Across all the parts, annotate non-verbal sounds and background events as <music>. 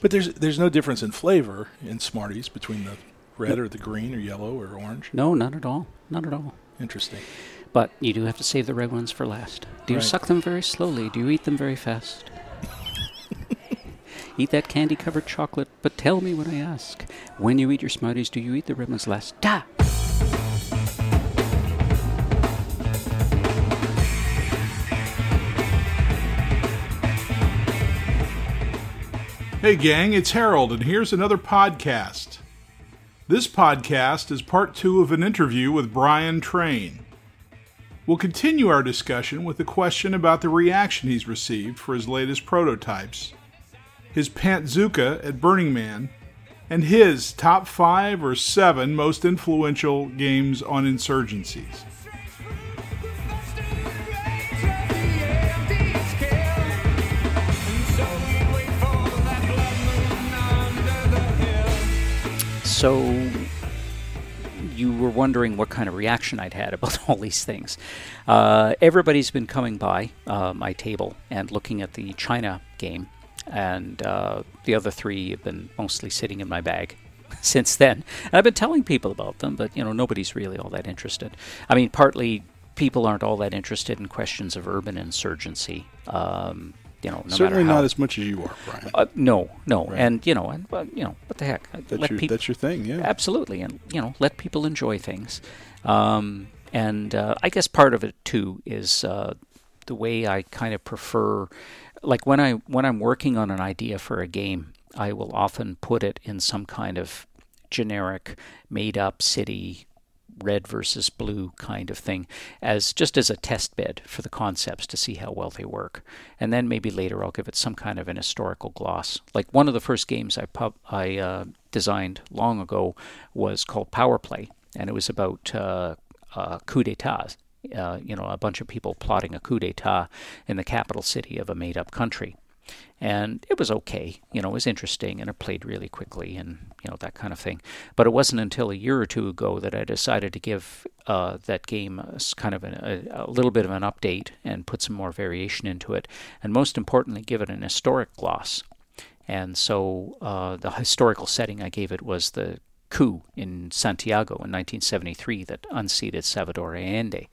But there's there's no difference in flavor in Smarties between the red or the green or yellow or orange. No, not at all, not at all. Interesting. But you do have to save the red ones for last. Do you Right. suck them very slowly? Do you eat them very fast? <laughs> eat that candy covered chocolate, but tell me when I ask. When you eat your Smarties, do you eat the red ones last? Da! Hey, gang, it's Harold, and here's another podcast. This podcast is part two of an interview with Brian Train. We'll continue our discussion with a question about the reaction he's received for his latest prototypes, his Pantsuka at Burning Man, and his top five or seven most influential games on insurgencies. So you were wondering what kind of reaction I'd had <laughs> about all these things. Uh, everybody's been coming by uh, my table and looking at the China game, and uh, the other three have been mostly sitting in my bag <laughs> since then. And I've been telling people about them, but you know nobody's really all that interested. I mean, partly people aren't all that interested in questions of urban insurgency. Um, you know, no Certainly matter how, not as much as you are, Brian. uh, no, no, Right. and you know, and well, you know, what the heck? that's Let your peop- that's your thing, yeah. Absolutely, and you know, let people enjoy things. Um, and uh, I guess part of it too is uh, the way I kind of prefer, like when I when I'm working on an idea for a game, I will often put it in some kind of generic, made-up city, red versus blue kind of thing, as just as a test bed for the concepts to see how well they work. And then maybe later I'll give it some kind of an historical gloss. Like one of the first games I pub I uh, designed long ago was called Power Play, and it was about uh, uh, coup d'états. Uh, you know, a bunch of people plotting a coup d'état in the capital city of a made-up country and it was okay. You know, it was interesting, and it played really quickly, and you know that kind of thing. But it wasn't until a year or two ago that I decided to give uh, that game a, kind of an, a, a little bit of an update and put some more variation into it, and most importantly, give it an historic gloss. And so uh, the historical setting I gave it was the coup in Santiago in 1973 that unseated Salvador Allende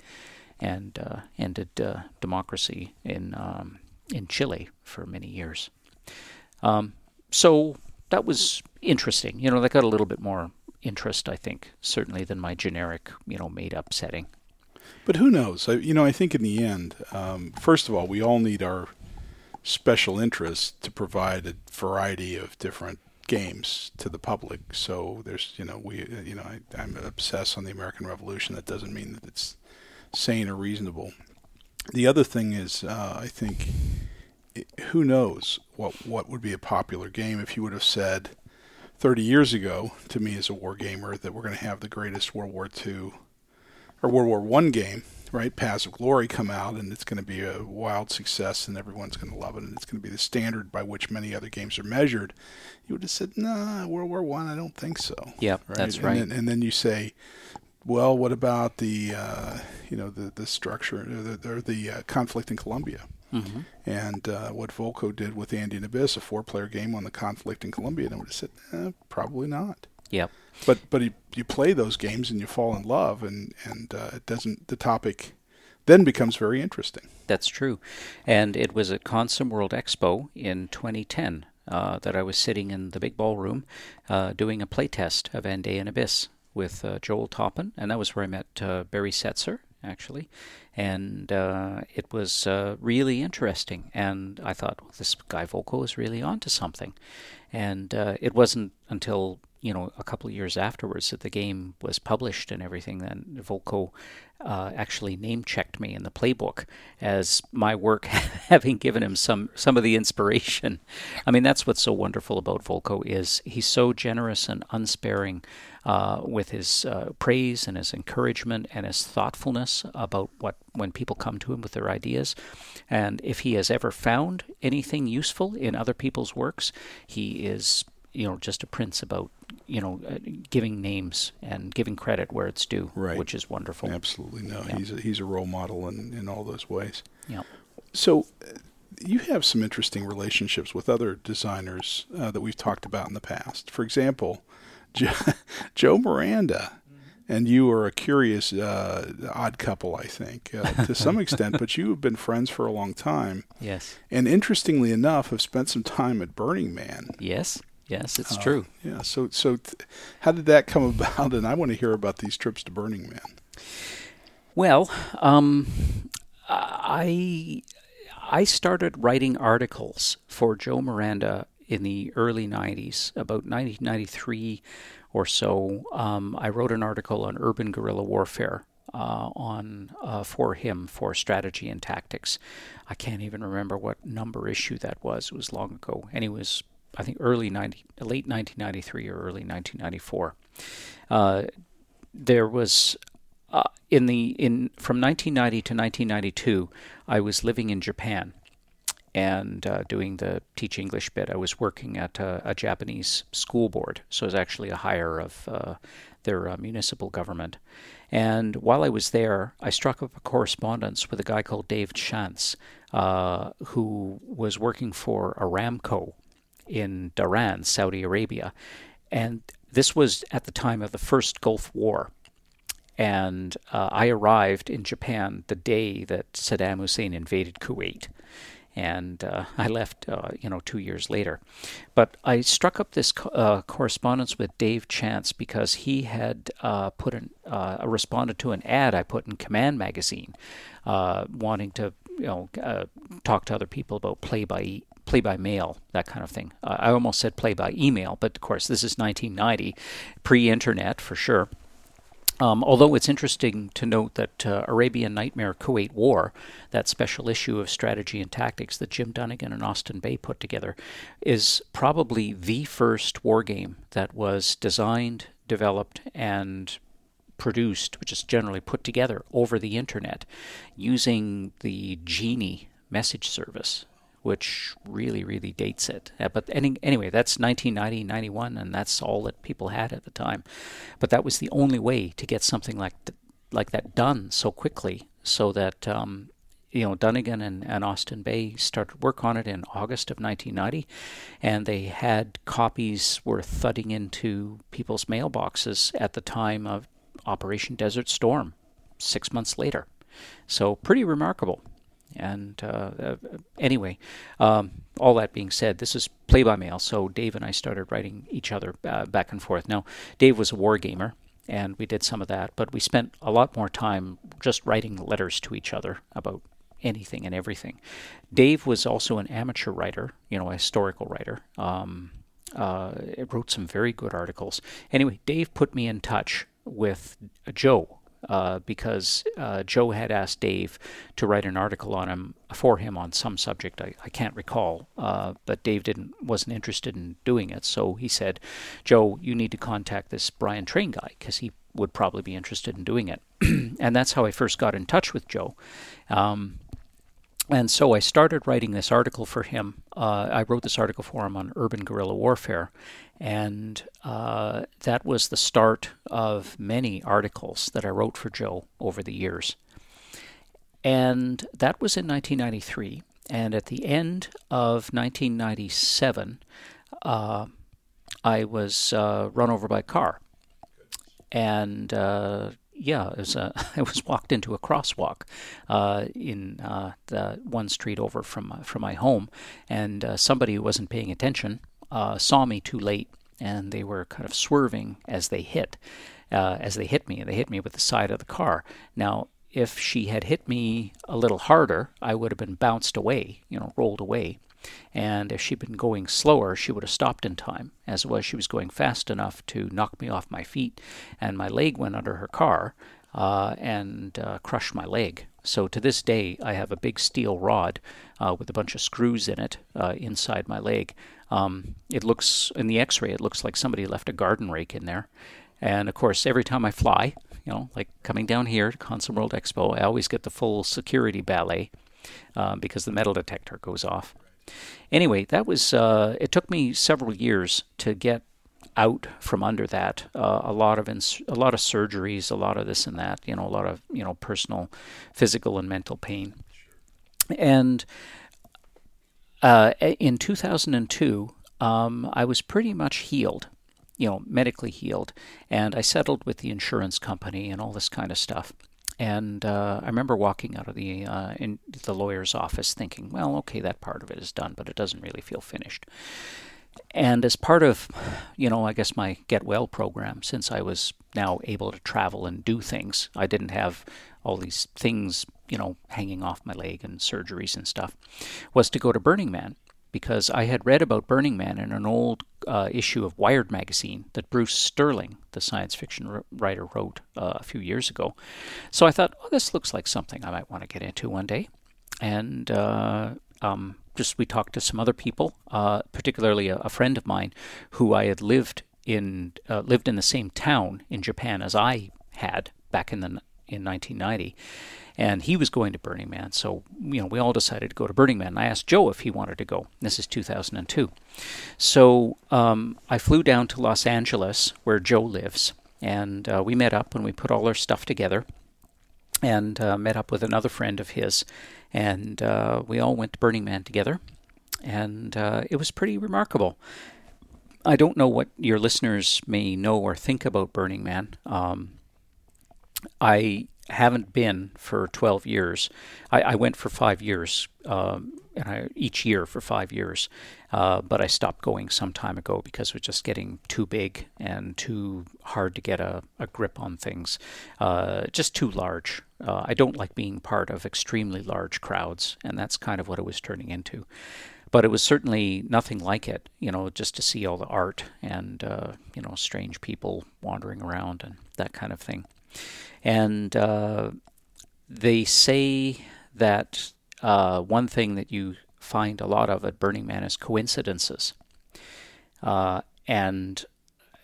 and uh, ended uh, democracy in um, in Chile for many years. Um, so that was interesting. You know, that got a little bit more interest, I think, certainly than my generic, you know, made up setting. But who knows? I, you know, I think in the end, um, first of all, we all need our special interests to provide a variety of different games to the public. So there's, you know, we, you know, I, I'm obsessed on the American Revolution. That doesn't mean that it's sane or reasonable. The other thing is, uh, I think, it, who knows what what would be a popular game if you would have said 30 years ago to me as a war gamer that we're going to have the greatest World War II or World War One game, right? Paths of Glory come out, and it's going to be a wild success, and everyone's going to love it, and it's going to be the standard by which many other games are measured. You would have said, "Nah, World War One, I, don't think so." Yep, that's and right. Then, and then you say, "Well, what about the, uh, you know, the the structure, or the, or the uh, conflict in Colombia?" Mm-hmm. and uh, what Volko did with Andean Abyss, a four-player game on the conflict in Colombia, and I would have said, eh, probably not. Yep. But but you, you play those games and you fall in love, and and uh, it doesn't. The topic then becomes very interesting. That's true. And it was at Consim World Expo in 2010 uh, that I was sitting in the big ballroom uh, doing a playtest of Andean Abyss with uh, Joel Toppen, and that was where I met uh, Barry Setzer, actually. And uh, it was uh, really interesting. And I thought, well, this guy Volko is really onto something. And uh, it wasn't until you know, a couple of years afterwards that the game was published and everything, then Volko uh, actually name checked me in the playbook as my work <laughs> having given him some some of the inspiration. I mean, that's what's so wonderful about Volko is he's so generous and unsparing uh, with his uh, praise and his encouragement and his thoughtfulness about what when people come to him with their ideas. And if he has ever found anything useful in other people's works, he is you know just a prince about you know uh, giving names and giving credit where it's due, right. which is wonderful. Absolutely, no, yeah. he's a, he's a role model in in all those ways. Yeah. So. Uh, you have some interesting relationships with other designers uh, that we've talked about in the past. For example, <laughs> jo- Joe Miranda and you are a curious uh, odd couple, I think, uh, to some <laughs> extent. But you have been friends for a long time. Yes. And interestingly enough, have spent some time at Burning Man. Yes. Yes, it's uh, true. Yeah. So, so th- how did that come <laughs> about? And I want to hear about these trips to Burning Man. Well, um, I I started writing articles for Joe Miranda in the early '90s, about 1993 or so. Um, I wrote an article on urban guerrilla warfare uh, on uh, for him for strategy and tactics. I can't even remember what number issue that was. It was long ago, and he was I think early 90, late 1993 or early 1994. Uh, there was uh, in the in from 1990 to 1992, I was living in Japan and uh, doing the teach English bit. I was working at a, a, Japanese school board, so I was actually a hire of uh, their uh, municipal government. And while I was there, I struck up a correspondence with a guy called Dave Chance, uh, who was working for Aramco in Dhahran, Saudi Arabia. And this was at the time of the first Gulf War. And uh, I arrived in Japan the day that Saddam Hussein invaded Kuwait. And uh, I left, uh, you know, two years later. But I struck up this co- uh, correspondence with Dave Chance because he had uh, put an, uh, responded to an ad I put in Command magazine, wanting to, you know, talk to other people about play by play by mail, that kind of thing. Uh, I almost said play by email, but of course, this is 1990, pre internet for sure. Um, although it's interesting to note that uh, Arabian Nightmare Kuwait War, that special issue of strategy and tactics that Jim Dunnigan and Austin Bay put together, is probably the first war game that was designed, developed, and produced, which is generally put together over the internet using the Genie message service which really, really dates it. Uh, but any, anyway, that's 1990, 91, and that's all that people had at the time. But that was the only way to get something like th- like that done so quickly, so that um, you know Dunnigan and, and Austin Bay started work on it in August of 1990, and they had copies were thudding into people's mailboxes at the time of Operation Desert Storm, six months later. So pretty remarkable. And uh, uh, anyway, um, all that being said, this is play by mail. So Dave and I started writing each other uh, back and forth. Now, Dave was a war gamer, and we did some of that, but we spent a lot more time just writing letters to each other about anything and everything. Dave was also an amateur writer, you know, a historical writer. Um, uh, wrote some very good articles. Anyway, Dave put me in touch with Joe, uh, because uh, Joe had asked Dave to write an article on him for him on some subject. I, I can't recall, uh, but Dave didn't wasn't interested in doing it. So he said, "Joe, you need to contact this Brian Train guy because he would probably be interested in doing it." <clears throat> and that's how I first got in touch with Joe. Um, and so I started writing this article for him. Uh, I wrote this article for him on urban guerrilla warfare, and uh, that was the start of many articles that I wrote for Joe over the years. And that was in 1993. And at the end of 1997, uh, I was uh, run over by a car. And uh, yeah, it was a, <laughs> I was walked into a crosswalk uh, in uh, the one street over from from my home, and uh, somebody who wasn't paying attention uh, saw me too late, and they were kind of swerving as they hit, uh, as they hit me. And they hit me with the side of the car. Now, if she had hit me a little harder, I would have been bounced away, you know, rolled away. And if she'd been going slower, she would have stopped in time. As it was, she was going fast enough to knock me off my feet, and my leg went under her car uh, and uh, crushed my leg. So to this day, I have a big steel rod uh, with a bunch of screws in it uh, inside my leg. Um, it looks in the X-ray, it looks like somebody left a garden rake in there. And of course, every time I fly, you know, like coming down here to Consim World Expo, I always get the full security ballet um, because the metal detector goes off. Anyway, that was. Uh, it took me several years to get out from under that. Uh, a lot of ins- a lot of surgeries, a lot of this and that. You know, a lot of you know personal, physical and mental pain. And uh, in 2002, um, I was pretty much healed, you know, medically healed, and I settled with the insurance company and all this kind of stuff. And uh, I remember walking out of the uh, in the lawyer's office thinking, well, okay, that part of it is done, but it doesn't really feel finished. And as part of, you know, I guess my Get Well program, since I was now able to travel and do things, I didn't have all these things, you know, hanging off my leg and surgeries and stuff, was to go to Burning Man because I had read about Burning Man in an old uh, issue of Wired magazine that Bruce Sterling, the science fiction writer, wrote uh, a few years ago. So I thought, oh, this looks like something I might want to get into one day. And uh, um, just we talked to some other people, uh, particularly a, a, friend of mine who I had lived in uh, lived in the same town in Japan as I had back in the in 1990 and he was going to Burning Man. So you know, we all decided to go to Burning Man. I asked Joe if he wanted to go. This is 2002. So um, I flew down to Los Angeles, where Joe lives, and uh, we met up and we put all our stuff together, and uh, met up with another friend of his, and uh, we all went to Burning Man together, and uh, it was pretty remarkable. I don't know what your listeners may know or think about Burning Man. Um, I haven't been for 12 years. I, I went for five years, um, and I, each year for five years, uh, but I stopped going some time ago because it was just getting too big and too hard to get a, a grip on things, uh, just too large. Uh, I don't like being part of extremely large crowds, and that's kind of what it was turning into. But it was certainly nothing like it, you know, just to see all the art and, uh, you know, strange people wandering around and that kind of thing. And uh, they say that uh, one thing that you find a lot of at Burning Man is coincidences. Uh, and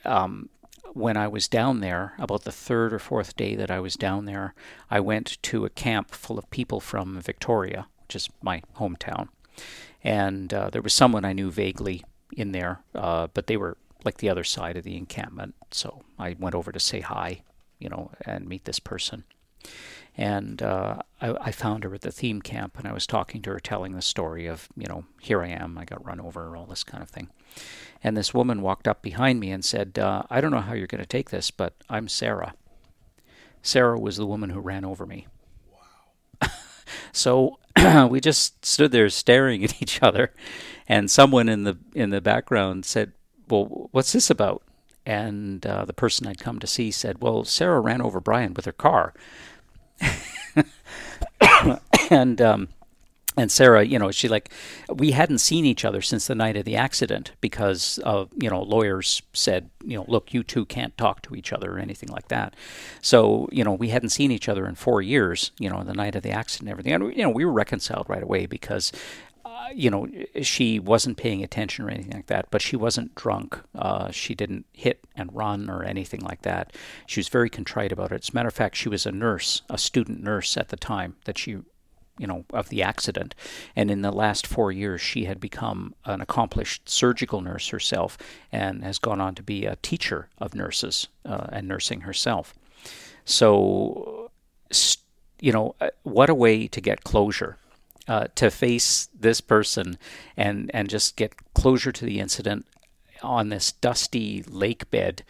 um, when I was down there, about the third or fourth day that I was down there, I went to a camp full of people from Victoria, which is my hometown. And uh, there was someone I knew vaguely in there, uh, but they were like the other side of the encampment. So I went over to say hi you know, and meet this person. And uh, I, I, found her at the theme camp, and I was talking to her, telling the story of, you know, here I am, I got run over, all this kind of thing. And this woman walked up behind me and said, uh, I don't know how you're going to take this, but I'm Sarah. Sarah was the woman who ran over me. Wow. <laughs> so <clears throat> we just stood there staring at each other, and someone in the in the background said, "Well, what's this about?" And uh, the person I'd come to see said, Well, Sarah ran over Brian with her car. <coughs> and um, and Sarah, you know, she like we hadn't seen each other since the night of the accident because uh, you know lawyers said you know look you two can't talk to each other or anything like that. So you know we hadn't seen each other in four years. You know the night of the accident and everything. And you know we were reconciled right away because you know, she wasn't paying attention or anything like that, but she wasn't drunk. Uh, she didn't hit and run or anything like that. She was very contrite about it. As a matter of fact, she was a nurse, a student nurse at the time that she, you know, of the accident. And in the last four years, she had become an accomplished surgical nurse herself and has gone on to be a teacher of nurses uh, and nursing herself. So, you know, uh, what a way to get closure uh, to face this person and and just get closure to the incident on this dusty lake bed,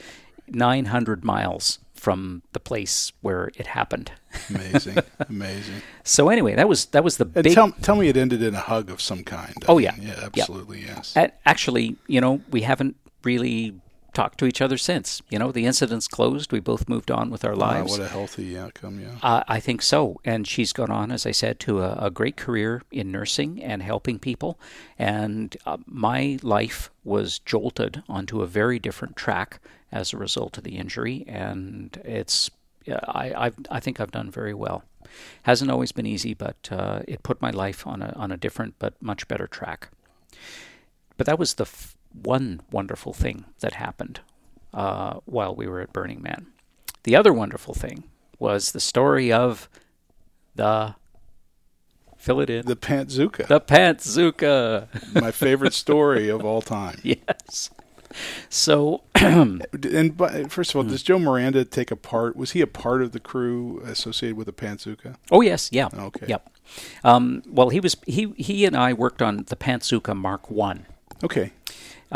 900 miles from the place where it happened. amazing, <laughs> amazing. So anyway, that was that was the and big. Tell, tell me, it ended in a hug of some kind. I oh mean, yeah, yeah, absolutely, yeah. yes. Actually, you know, we haven't really talked to each other since. You know, the incident's closed. We both moved on with our Ah, lives. what a healthy outcome, yeah. Uh, I think so. And she's gone on, as I said, to a, a great career in nursing and helping people. And uh, my life was jolted onto a very different track as a result of the injury. And it's, I, I've, I think I've done very well. Hasn't always been easy, but uh, it put my life on a, on a different but much better track. But that was the f- one wonderful thing that happened uh, while we were at Burning Man. The other wonderful thing was the story of the fill it in The Pantsuka, the Pantsuka. <laughs> my favorite story of all time. yes. So <clears throat> And but, first of all, does Joe Miranda take a part? Was he a part of the crew associated with the Pantzuka? Oh yes, yeah. Okay. Yep. Um, well, he was he he and I worked on the Pantsuka Mark One. Okay,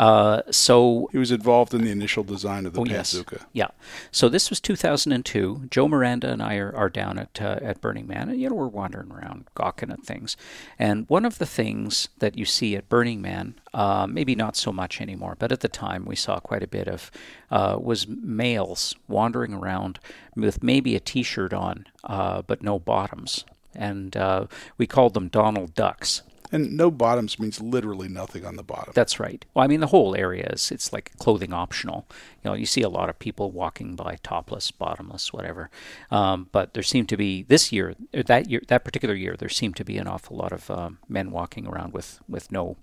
Uh, so he was involved in the initial design of the oh yes, yeah. So this was 2002. Joe Miranda and I are, are down at uh, at Burning Man, and you know we're wandering around gawking at things. And one of the things that you see at Burning Man, uh, maybe not so much anymore, but at the time we saw quite a bit of, uh, was males wandering around with maybe a T-shirt on, uh, but no bottoms, and uh, we called them Donald Ducks. And no bottoms means literally nothing on the bottom. That's right. Well, I mean, the whole area is it's like clothing optional. You know, you see a lot of people walking by topless, bottomless, whatever. Um, but there seemed to be this year, or that year, that particular year, there seemed to be an awful lot of um, men walking around with with no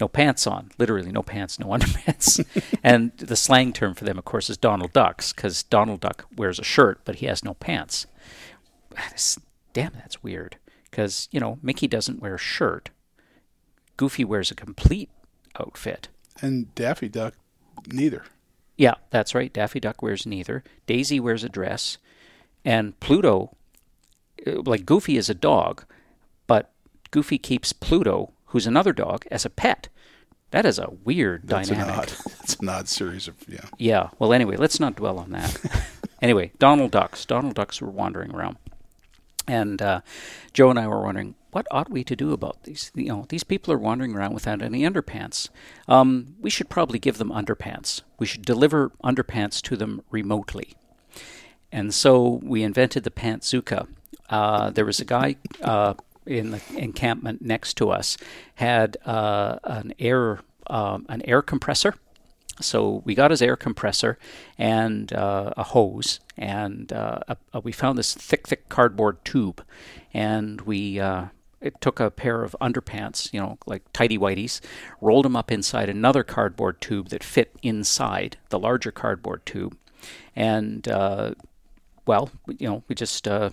no pants on, literally no pants, no <laughs> underpants. and the slang term for them, of course, is Donald Ducks, because Donald Duck wears a shirt, but he has no pants. Damn, that's weird. Because you know, Mickey doesn't wear a shirt. Goofy wears a complete outfit. And Daffy Duck, neither. Yeah, that's right. Daffy Duck wears neither. Daisy wears a dress, and Pluto, uh, like Goofy, is a dog, but Goofy keeps Pluto, who's another dog, as a pet. That is a weird That's dynamic. an odd. <laughs> That's an odd series of yeah. Yeah. Well, anyway, let's not dwell on that. <laughs> anyway, Donald Ducks. Donald Ducks were wandering around, and uh, Joe and I were wondering what ought we to do about these. You know, these people are wandering around without any underpants. Um, we should probably give them underpants. We should deliver underpants to them remotely. And so we invented the pantsuka. Uh, there was a guy uh, in the encampment next to us had uh, an air um, an air compressor. So we got his air compressor and uh, a hose, and uh, a, we found this thick, thick cardboard tube, and we uh, it took a pair of underpants, you know, like tidy whities, rolled them up inside another cardboard tube that fit inside the larger cardboard tube, and uh, well, you know, we just uh,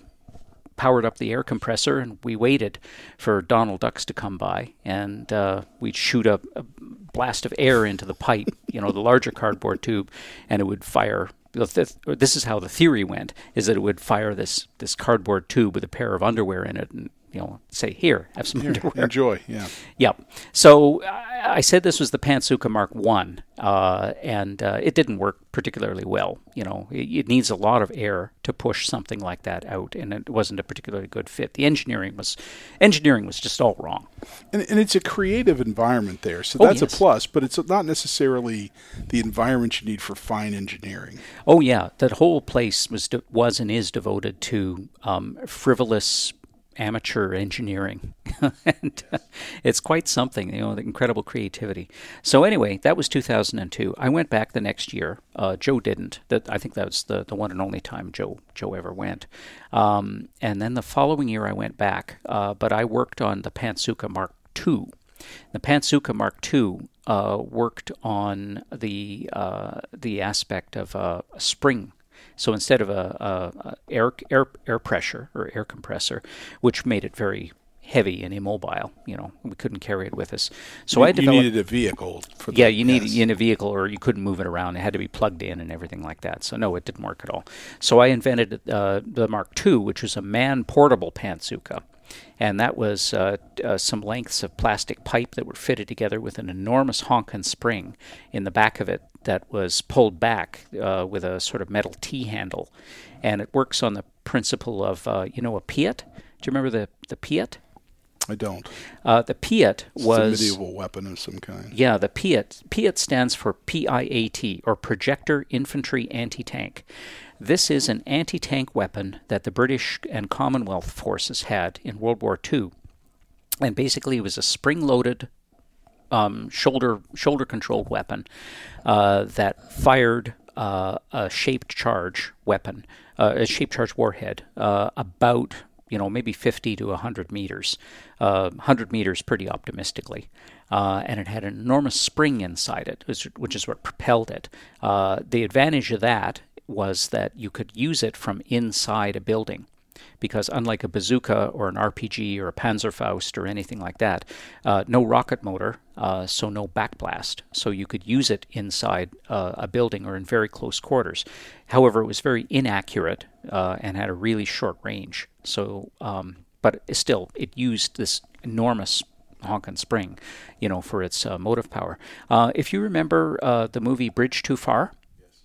powered up the air compressor and we waited for Donald Ducks to come by, and uh, we'd shoot a, a blast of air into the pipe, you know, the larger cardboard tube, and it would fire. This is how the theory went: is that it would fire this this cardboard tube with a pair of underwear in it, and you know, say, "Here, have some Here, underwear." enjoy. Yeah. Yep. So I I said this was the Pantsuka Mark One, uh, and uh, it didn't work particularly well. You know, it, it needs a lot of air to push something like that out, and it wasn't a particularly good fit. The engineering was engineering was just all wrong. And, and it's a creative environment there, so Oh, that's yes. a plus. But it's not necessarily the environment you need for fine engineering. Oh yeah, that whole place was de- was and is devoted to um, frivolous amateur engineering, <laughs> and uh, it's quite something. You know, the incredible creativity. So anyway, that was 2002. I went back the next year. Uh, Joe didn't. That I think that was the, the one and only time Joe Joe ever went. Um, and then the following year I went back, uh, but I worked on the Pantsuka Mark II. The Pantsuka Mark II uh, worked on the uh, the aspect of a spring. So instead of a, a, a air air air pressure or air compressor, which made it very heavy and immobile, you know, we couldn't carry it with us. So you, I you needed a vehicle for the, Yeah, you need yes. in a vehicle, or you couldn't move it around. It had to be plugged in and everything like that. So no, it didn't work at all. So I invented uh, the Mark II, which was a man-portable pantsuka, and that was uh, uh, some lengths of plastic pipe that were fitted together with an enormous honkin' spring in the back of it that was pulled back uh, with a sort of metal T handle, and it works on the principle of uh, you know a Piat. Do you remember the the Piat? I don't. Uh, the Piat It's was a medieval weapon of some kind. yeah, the Piat. Piat stands for PIAT, or Projector Infantry Anti-Tank. This is an anti-tank weapon that the British and Commonwealth forces had in World War II, and basically it was a spring-loaded, um, shoulder shoulder-controlled weapon uh, that fired uh, a shaped charge weapon, uh, a shaped charge warhead, uh, about you know maybe 50 to 100 meters, uh, 100 meters pretty optimistically, uh, and it had an enormous spring inside it, which, is what propelled it. Uh, the advantage of that was that you could use it from inside a building because unlike a bazooka or an RPG or a Panzerfaust or anything like that, uh, no rocket motor, uh, so no backblast. So you could use it inside uh, a building or in very close quarters. However, it was very inaccurate uh, and had a really short range. So, um, but still, it used this enormous honkin' spring, you know, for its uh, motive power. Uh, if you remember the movie Bridge Too Far.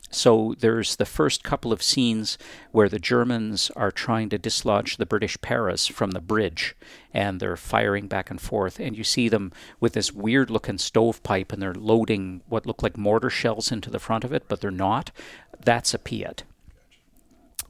So there's the first couple of scenes where the Germans are trying to dislodge the British paras from the bridge, and they're firing back and forth, and you see them with this weird-looking stovepipe, and they're loading what look like mortar shells into the front of it, but they're not. That's a Piat.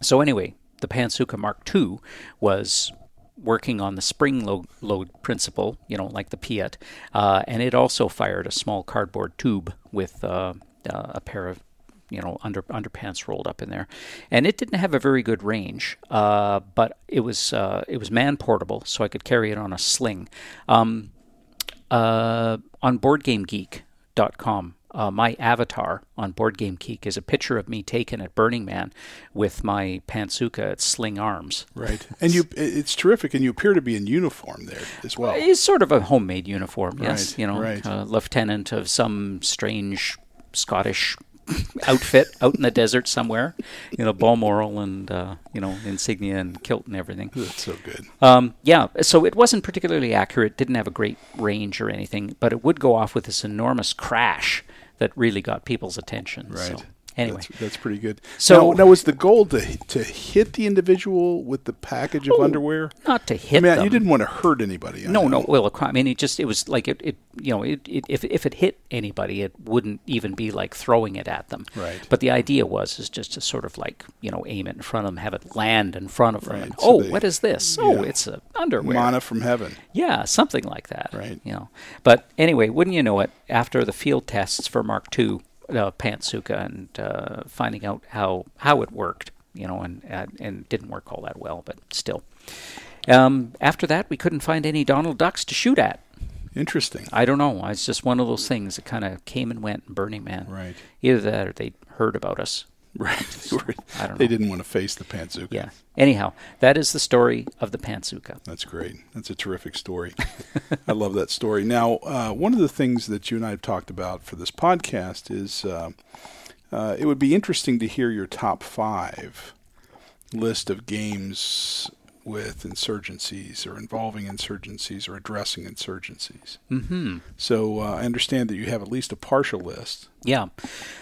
So anyway, the Pantsuka Mark II was working on the spring load, load principle, you know, like the Piat, uh, and it also fired a small cardboard tube with uh, uh, a pair of you know under underpants rolled up in there, and it didn't have a very good range, uh, but it was uh, it was man portable, so I could carry it on a sling. Um, uh, on BoardGameGeek.com, uh, my avatar on BoardGameGeek is a picture of me taken at Burning Man with my pantsuka at sling arms. Right, and you it's terrific, and you appear to be in uniform there as well. It's sort of a homemade uniform, yes. Right, you know, right. uh, lieutenant of some strange Scottish outfit out in the desert somewhere. You know, Balmoral and uh, you know insignia and kilt and everything. That's so good. Um, yeah, so it wasn't particularly accurate. Didn't have a great range or anything, but it would go off with this enormous crash that really got people's attention. Right. So, anyway, That's, that's pretty good. So- now, now, was the goal to to hit the individual with the package of Oh, underwear? not to hit I mean, them. you didn't want to hurt anybody. I No, know. no. Well, I mean, it just it was like it. it you know, it, it, if if it hit anybody, it wouldn't even be like throwing it at them. Right. But the idea was is just to sort of like you know aim it in front of them, have it land in front of them. Right, and, so oh, they- what is this? Oh, it's a underwear. Mana from heaven. Yeah, something like that. Right. You know. But anyway, wouldn't you know it? After the field tests for Mark II uh, Pantsuka and uh, finding out how how it worked, you know, and and, didn't work all that well, but still. Um, after that, we couldn't find any Donald Ducks to shoot at. Interesting. I don't know. It's just one of those things that kind of came and went in Burning Man. Right. Either that or they heard about us. <laughs> Right. They, were- I don't they know. didn't want to face the Pantsuka. Yeah. Anyhow, that is the story of the Pantsuka. That's great. That's a terrific story. I love that story. Now, uh, one of the things that you and I have talked about for this podcast is uh, uh, it would be interesting to hear your top five list of games with insurgencies or involving insurgencies or addressing insurgencies. Mm-hmm. So uh, I understand that you have at least a partial list. Yeah.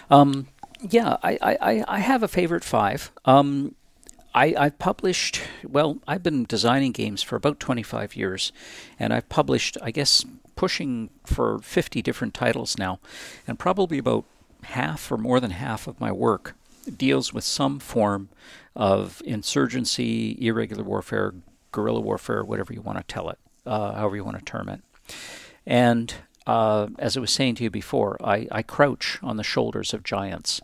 Um, yeah, I, I, I- have a favorite five. Um, I, I've published, well, I've been designing games for about 25 years, and I've published, I guess, pushing for 50 different titles now, and probably about half or more than half of my work deals with some form of insurgency, irregular warfare, guerrilla warfare, whatever you want to tell it, uh, however you want to term it. And uh, as I was saying to you before, I, I crouch on the shoulders of giants.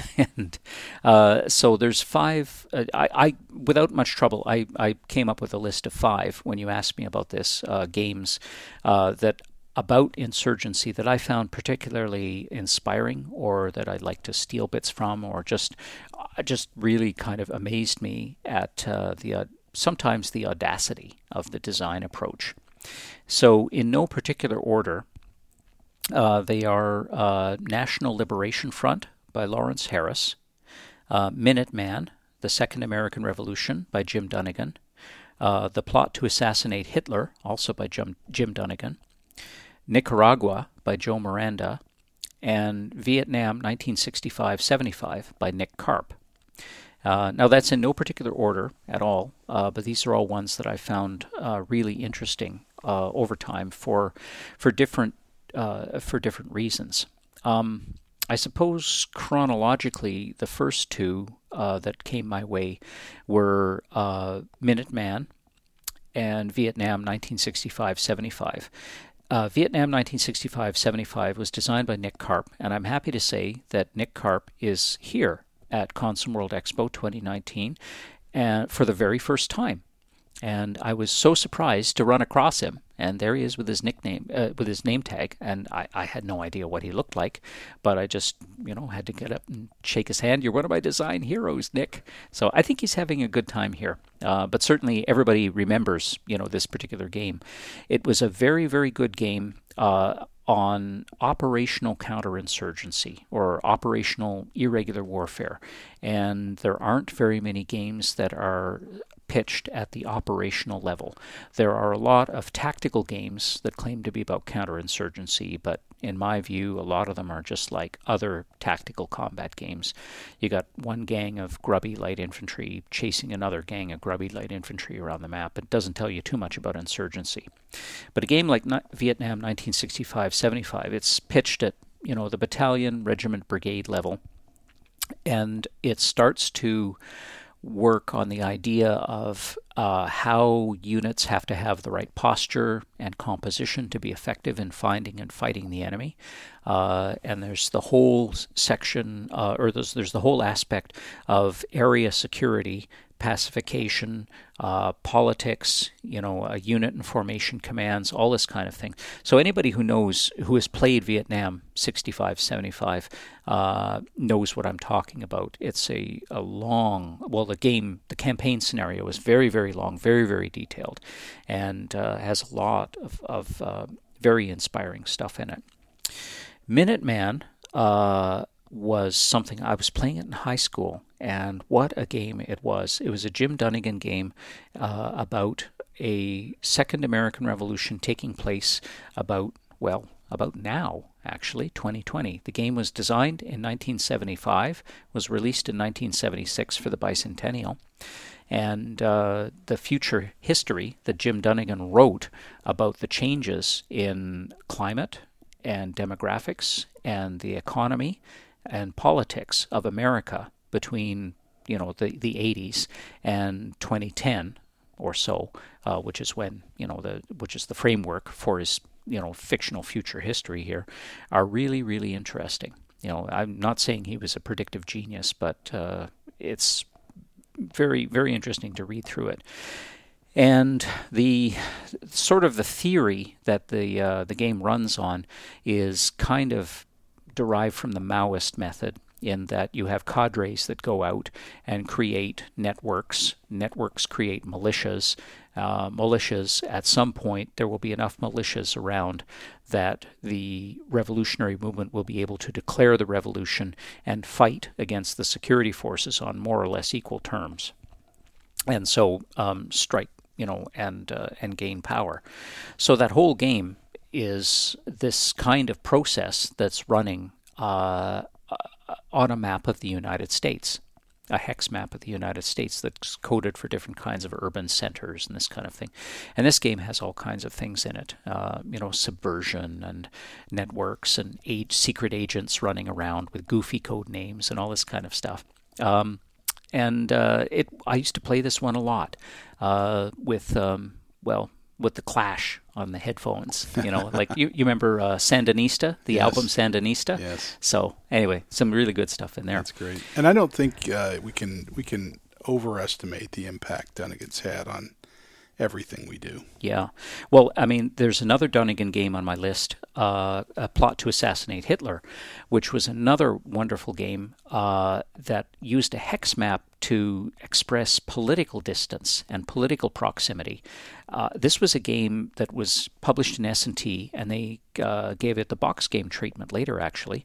<laughs> and uh, so there's five. Uh, I, I, without much trouble, I, I came up with a list of five when you asked me about this uh, games uh, that about insurgency that I found particularly inspiring, or that I'd like to steal bits from, or just uh, just really kind of amazed me at uh, the sometimes the audacity of the design approach. So, in no particular order, uh, they are uh, National Liberation Front by Lawrence Harris, uh, Minuteman, The Second American Revolution by Jim Dunnigan, uh, The Plot to Assassinate Hitler, also by Jim, Jim Dunnigan, Nicaragua by Joe Miranda, and Vietnam 1965 75 by Nick Karp. Uh, now, that's in no particular order at all, uh, but these are all ones that I found uh, really interesting uh, over time for for different uh, for different reasons. Um, I suppose chronologically, the first two uh, that came my way were uh, Minuteman and Vietnam 1965 75. Uh, Vietnam 1965 75 was designed by Nick Karp, and I'm happy to say that Nick Karp is here at Consim World Expo 2019 and for the very first time. And I was so surprised to run across him and there he is with his nickname, uh, with his name tag, and I, I had no idea what he looked like, but I just, you know, had to get up and shake his hand. You're one of my design heroes, Nick. So I think he's having a good time here. Uh, but certainly everybody remembers, you know, this particular game. It was a very, very good game. Uh, on operational counterinsurgency or operational irregular warfare. And there aren't very many games that are pitched at the operational level. There are a lot of tactical games that claim to be about counterinsurgency, but in my view, a lot of them are just like other tactical combat games. You got one gang of grubby light infantry chasing another gang of grubby light infantry around the map. It doesn't tell you too much about insurgency. But a game like Vietnam 1965-75, it's pitched at you know the battalion, regiment, brigade level, and it starts to work on the idea of uh, how units have to have the right posture and composition to be effective in finding and fighting the enemy. Uh, and there's the whole section, uh, or there's, there's the whole aspect of area security pacification, uh, politics, you know, a unit and formation commands, all this kind of thing. So anybody who knows, who has played Vietnam 65, 75, uh, knows what I'm talking about. It's a, a long, well, the game, the campaign scenario is very, very long, very, very detailed, and uh, has a lot of, of uh, very inspiring stuff in it. Minuteman uh, was something I was playing it in high school, and what a game it was! It was a Jim Dunnigan game uh, about a Second American Revolution taking place about well about now actually 2020 the game was designed in 1975 was released in 1976 for the bicentennial and uh, the future history that jim dunnigan wrote about the changes in climate and demographics and the economy and politics of America between you know the the 80s and 2010 or so, uh, which is when you know the which is the framework for his you know fictional future history here, are really really interesting. You know, I'm not saying he was a predictive genius, but uh, it's very very interesting to read through it. And the sort of the theory that the uh, the game runs on is kind of derived from the Maoist method in that you have cadres that go out and create networks. Networks create militias. Uh, militias, at some point, there will be enough militias around that the revolutionary movement will be able to declare the revolution and fight against the security forces on more or less equal terms. And so um, strike, you know, and uh, and gain power. So that whole game is this kind of process that's running uh, on a map of the United States, a hex map of the United States that's coded for different kinds of urban centers and this kind of thing. And this game has all kinds of things in it, uh, you know, subversion and networks and age, secret agents running around with goofy code names and all this kind of stuff. Um, and uh, it, I used to play this one a lot uh, with, um, well, with the Clash on the headphones. You know, <laughs> like you, you remember uh, Sandinista, the yes. album Sandinista. Yes. So anyway, some really good stuff in there. That's great. And I don't think uh, we can we can overestimate the impact Dunnigan's had on everything we do. Yeah. Well, I mean, there's another Dunnigan game on my list, uh, A Plot to Assassinate Hitler, which was another wonderful game uh, that used a hex map to express political distance and political proximity. Uh, this was a game that was published in S&T, and they uh, gave it the box game treatment later, actually.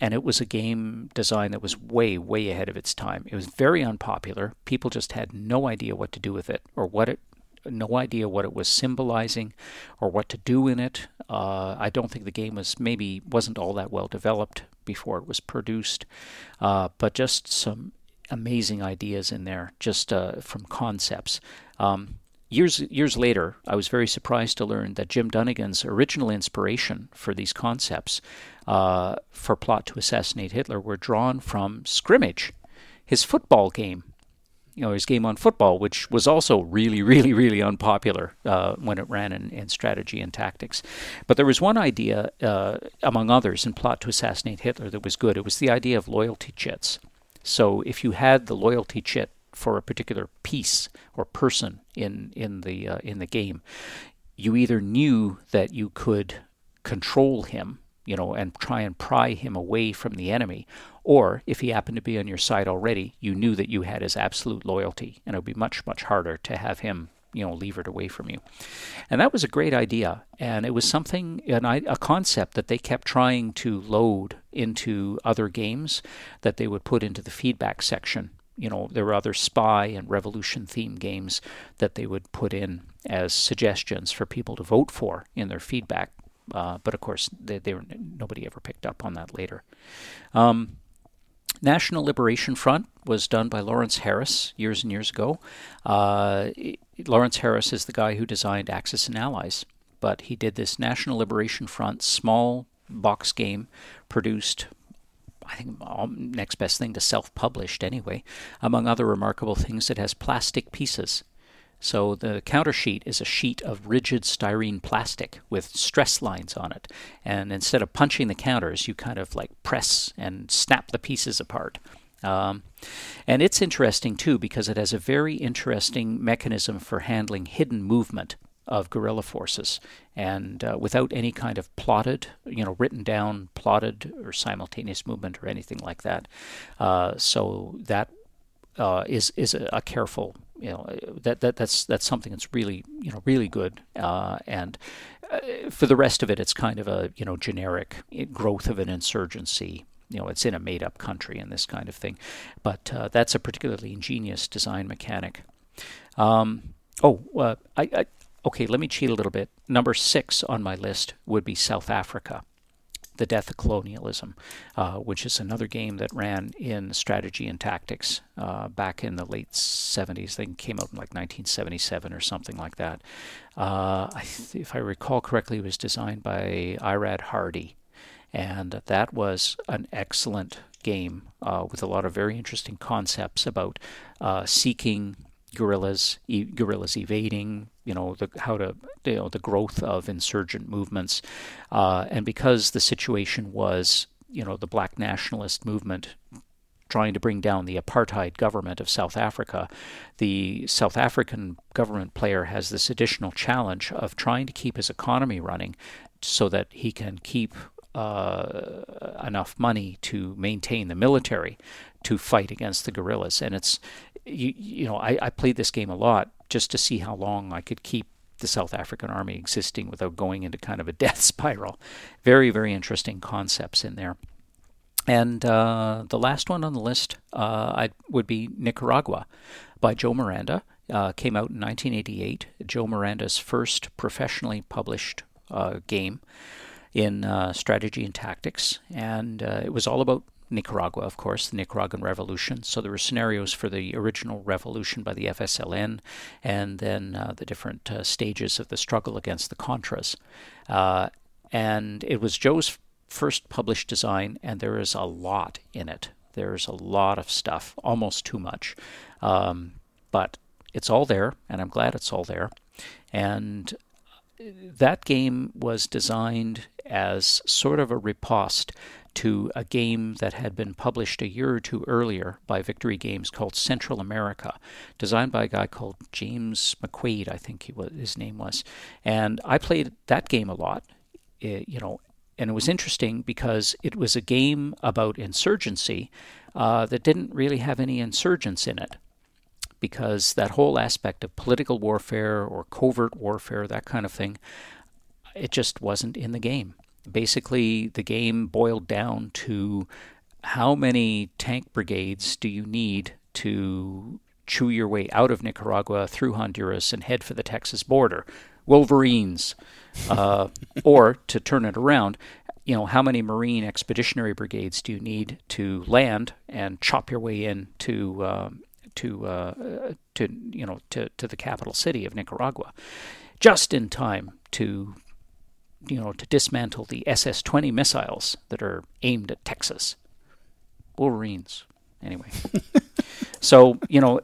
And it was a game design that was way, way ahead of its time. It was very unpopular. People just had no idea what to do with it or what it, no idea what it was symbolizing or what to do in it. Uh, I don't think the game was maybe wasn't all that well developed before it was produced, uh, but just some amazing ideas in there, just uh, from concepts. Um, years years later, I was very surprised to learn that Jim Dunnigan's original inspiration for these concepts uh, for plot to assassinate Hitler were drawn from scrimmage, his football game. You know, his game on football, which was also really, <laughs> really, really unpopular uh, when it ran in, in, strategy and tactics. But there was one idea, uh, among others, in Plot to Assassinate Hitler that was good. It was the idea of loyalty chits. So if you had the loyalty chit for a particular piece or person in in the uh, in the game, you either knew that you could control him, you know, and try and pry him away from the enemy, or if he happened to be on your side already, you knew that you had his absolute loyalty, and it would be much much harder to have him you know lever it away from you. And that was a great idea and it was something an, a concept that they kept trying to load into other games that they would put into the feedback section you know, there were other spy and revolution themed games that they would put in as suggestions for people to vote for in their feedback. Uh, but of course, they, they were, nobody ever picked up on that later. Um, National Liberation Front was done by Lawrence Harris years and years ago. Uh, Lawrence Harris is the guy who designed Axis and Allies, but he did this National Liberation Front small box game produced I think next best thing to self-published anyway. Among other remarkable things, it has plastic pieces. So the counter sheet is a sheet of rigid styrene plastic with stress lines on it. And instead of punching the counters, you kind of like press and snap the pieces apart. Um, and it's interesting too because it has a very interesting mechanism for handling hidden movement of guerrilla forces, and uh, without any kind of plotted, you know, written down, plotted or simultaneous movement or anything like that. Uh, so that uh, is is a, careful, you know, that, that that's that's something that's really you know really good. Uh, and uh, for the rest of it, it's kind of a you know generic growth of an insurgency you know, it's in a made up country and this kind of thing. But uh, that's a particularly ingenious design mechanic. Um, oh, uh, I, I, Okay, let me cheat a little bit. Number six on my list would be South Africa, The Death of Colonialism, uh, which is another game that ran in strategy and tactics uh, back in the late 70s. They came out in like 1977 or something like that. Uh, I th- if I recall correctly, it was designed by Irad Hardy. And that was an excellent game uh, with a lot of very interesting concepts about uh, seeking guerrillas, e- guerrillas evading, you know, the, how to, you know, the growth of insurgent movements, uh, and because the situation was, you know, the black nationalist movement trying to bring down the apartheid government of South Africa, the South African government player has this additional challenge of trying to keep his economy running so that he can keep uh, enough money to maintain the military to fight against the guerrillas. And it's you, you know, I, I played this game a lot just to see how long I could keep the South African army existing without going into kind of a <laughs> death spiral. Very, very interesting concepts in there. And uh, the last one on the list uh, would be Nicaragua by Joe Miranda. Uh, came out in 1988. Joe Miranda's first professionally published uh, game in uh, strategy and tactics. And uh, it was all about Nicaragua, of course, the Nicaraguan Revolution. So there were scenarios for the original revolution by the FSLN and then uh, the different uh, stages of the struggle against the Contras. Uh, and it was Joe's first published design, and there is a lot in it. There's a lot of stuff, almost too much. Um, but it's all there, and I'm glad it's all there. And that game was designed as sort of a riposte to a game that had been published a year or two earlier by Victory Games called Central America, designed by a guy called James McQuaid, I think he was, his name was. And I played that game a lot, it, eh, you know, and it was interesting because it was a game about insurgency uh, that didn't really have any insurgents in it. Because that whole aspect of political warfare or covert warfare, that kind of thing, it just wasn't in the game basically the game boiled down to how many tank brigades do you need to chew your way out of Nicaragua through Honduras and head for the Texas border? Wolverines. Uh, <laughs> or to turn it around, you know, how many Marine expeditionary brigades do you need to land and chop your way in to, uh, to uh, to you know to to the capital city of Nicaragua, just in time to you know to dismantle the SS-20 missiles that are aimed at Texas. Wolverines, anyway. <laughs> so you know,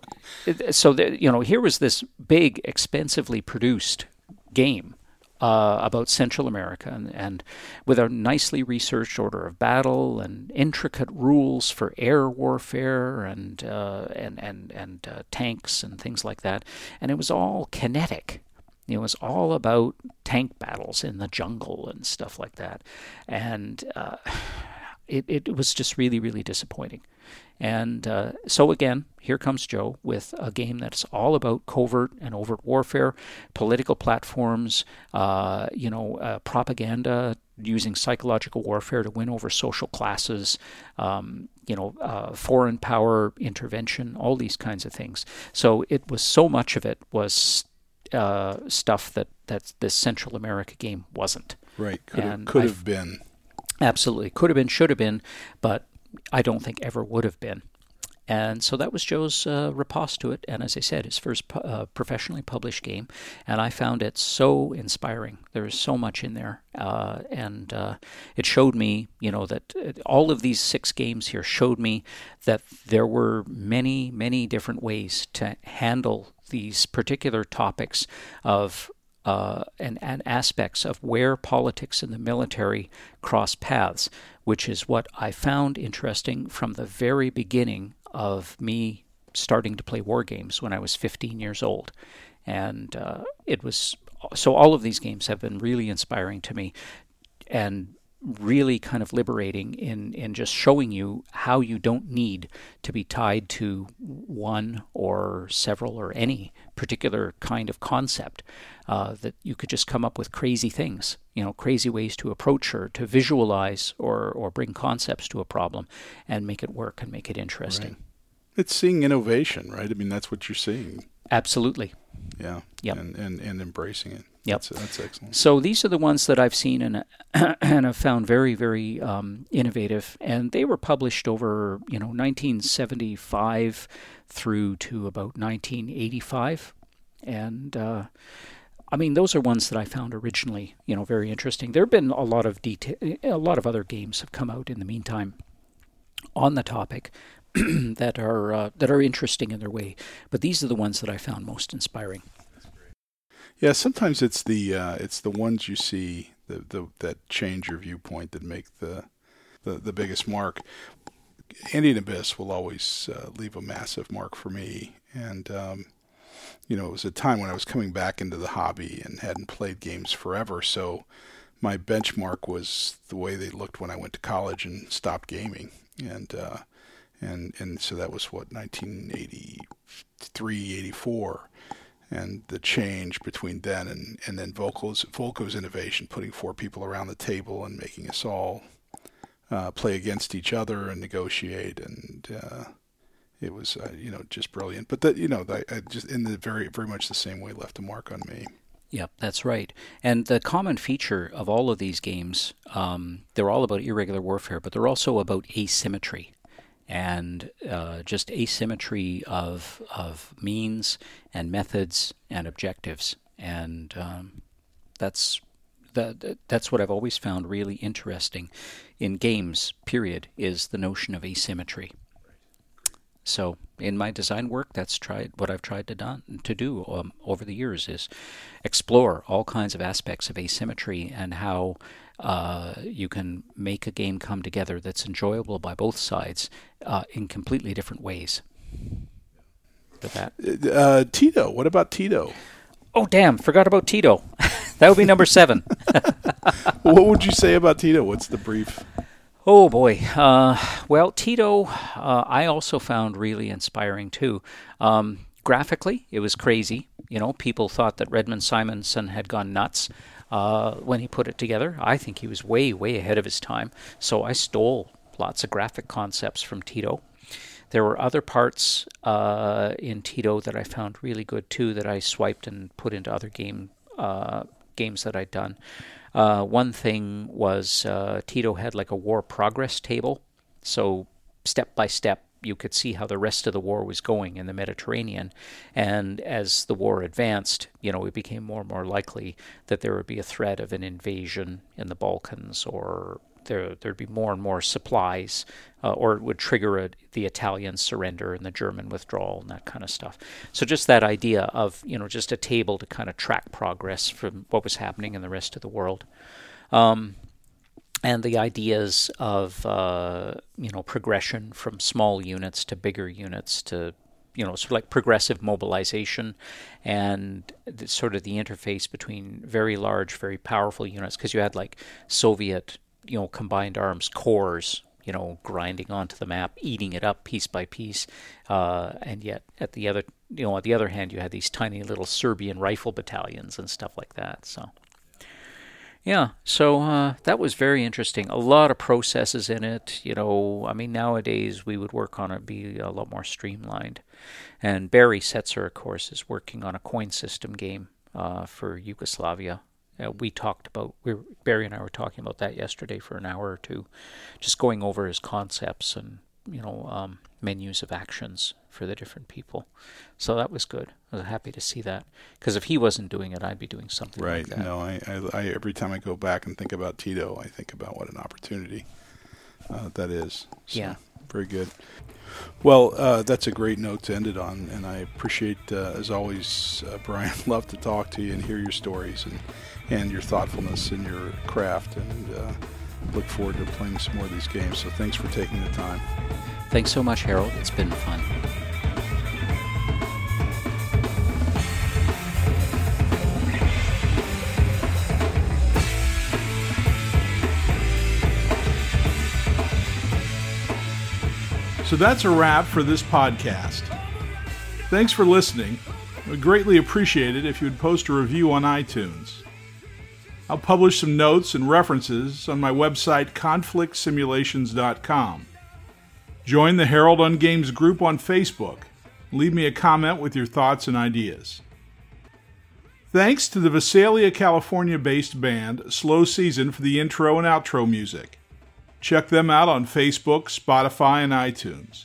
so the, you know, here was this big, expensively produced game uh, about Central America, and, and, with a nicely researched order of battle and intricate rules for air warfare and uh, and and and uh, tanks and things like that, and it was all kinetic. It was all about tank battles in the jungle and stuff like that, and uh, <sighs> it it was just really really disappointing. And uh, so again, here comes Joe with a game that's all about covert and overt warfare, political platforms, uh, you know, uh, propaganda, using psychological warfare to win over social classes, um, you know, uh, foreign power intervention, all these kinds of things. So it was so much of it was uh, stuff that that this Central America game wasn't. Right. Could, have, could have been. Absolutely. Could have been, should have been, but I don't think ever would have been. And so that was Joe's uh, it. And as I said, his first pu- uh, professionally published game. And I found it so inspiring. There is so much in there. Uh, and uh, it showed me, you know, that uh, all of these six games here showed me that there were many, many different ways to handle these particular topics of uh, and, and aspects of where politics and the military cross paths, which is what I found interesting from the very beginning of me starting to play war games when I was 15 years old. And uh, it was so all of these games have been really inspiring to me and really kind of liberating in, in just showing you how you don't need to be tied to one or several or any particular kind of concept. Uh, that you could just come up with crazy things, you know, crazy ways to approach or to visualize or, or bring concepts to a problem and make it work and make it interesting. Right. It's seeing innovation, right? I mean, that's what you're seeing. Absolutely. Yeah. Yeah. And, and, and embracing it. Yep. That's, that's excellent. So these are the ones that I've seen and <clears throat> and have found very very um, innovative, and they were published over you know 1975 through to about 1985, and. Uh, I mean, those are ones that I found originally, you know, very interesting. There have been a lot of detail, a lot of other games have come out in the meantime on the topic <clears throat> that are uh, that are interesting in their way. But these are the ones that I found most inspiring. Yeah, sometimes it's the uh, it's the ones you see the, the that change your viewpoint that make the the, the biggest mark. Andean Abyss will always uh, leave a massive mark for me, and um, you know it was a time when I was coming back into the hobby and hadn't played games forever, so my benchmark was the way they looked when I went to college and stopped gaming, and uh, and and so that was what 1983, 84 and the change between then and, and then Volko's, innovation, putting four people around the table and making us all uh, play against each other and negotiate, and uh, it was uh, you know just brilliant. But that you know I, I just in the very very much the same way left a mark on me. Yep, that's right. And the common feature of all of these games, um, they're all about irregular warfare, but they're also about asymmetry and uh, just asymmetry of of means and methods and objectives, and um, that's that that's what I've always found really interesting in games. Period is the notion of asymmetry. So in my design work, that's tried what I've tried to done to do um, over the years is explore all kinds of aspects of asymmetry and how uh, you can make a game come together that's enjoyable by both sides uh, in completely different ways. that. Uh, uh, Tito, what about Tito? Oh damn! Forgot about Tito. <laughs> that would be number seven. <laughs> what would you say about Tito? What's the brief? Oh boy. Uh, well, Tito, uh, I also found really inspiring too. Um, graphically, it was crazy. You know, people thought that Redmond Simonsen had gone nuts uh, when he put it together. I think he was way, way ahead of his time. So I stole lots of graphic concepts from Tito. There were other parts uh, in Tito that I found really good too that I swiped and put into other game uh, games that I'd done. Uh, one thing was uh, Tito had like a war progress table, so step by step you could see how the rest of the war was going in the Mediterranean. And as the war advanced, you know, it became more and more likely that there would be a threat of an invasion in the Balkans or there, there'd be more and more supplies, uh, or it would trigger a, the Italian surrender and the German withdrawal and that kind of stuff. So just that idea of you know just a table to kind of track progress from what was happening in the rest of the world. Um, and the ideas of uh, you know progression from small units to bigger units to you know sort of like progressive mobilization and the, sort of the interface between very large very powerful units. Because you had like soviet you know combined arms corps you know grinding onto the map eating it up piece by piece. Uh, and yet at the other you know on the other hand you had these tiny little serbian rifle battalions and stuff like that so yeah, so uh, that was very interesting. A lot of processes in it. You know, I mean, nowadays we would work on it be a lot more streamlined. And Barry Setzer, of course, is working on a coin system game uh, for Yugoslavia. Uh, we talked about we Barry and I were talking about that yesterday for an hour or two, just going over his concepts and you know um, menus of actions for the different people. So that was good. I was happy to see that because if he wasn't doing it, I'd be doing something. Right. Like no, I, I, I, every time I go back and think about Tito, I think about what an opportunity uh, that is. So, yeah. Very good. Well, uh, that's a great note to end it on, and I appreciate, uh, as always, uh, Brian. <laughs> Love to talk to you and hear your stories and and your thoughtfulness in your craft, and uh, look forward to playing some more of these games. So, thanks for taking the time. Thanks so much, Harold. It's been fun. So that's a wrap for this podcast. Thanks for listening. We'd greatly appreciate it if you would post a review on iTunes. I'll publish some notes and references on my website, conflictsimulations.com. Join the Harold on Games group on Facebook. Leave me a comment with your thoughts and ideas. Thanks to the Visalia, California based band Slow Season for the intro and outro music. Check them out on Facebook, Spotify, and iTunes.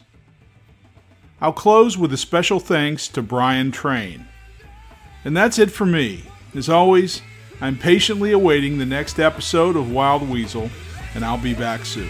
I'll close with a special thanks to Brian Train. And that's it for me. As always, I'm patiently awaiting the next episode of Wild Weasel, and I'll be back soon.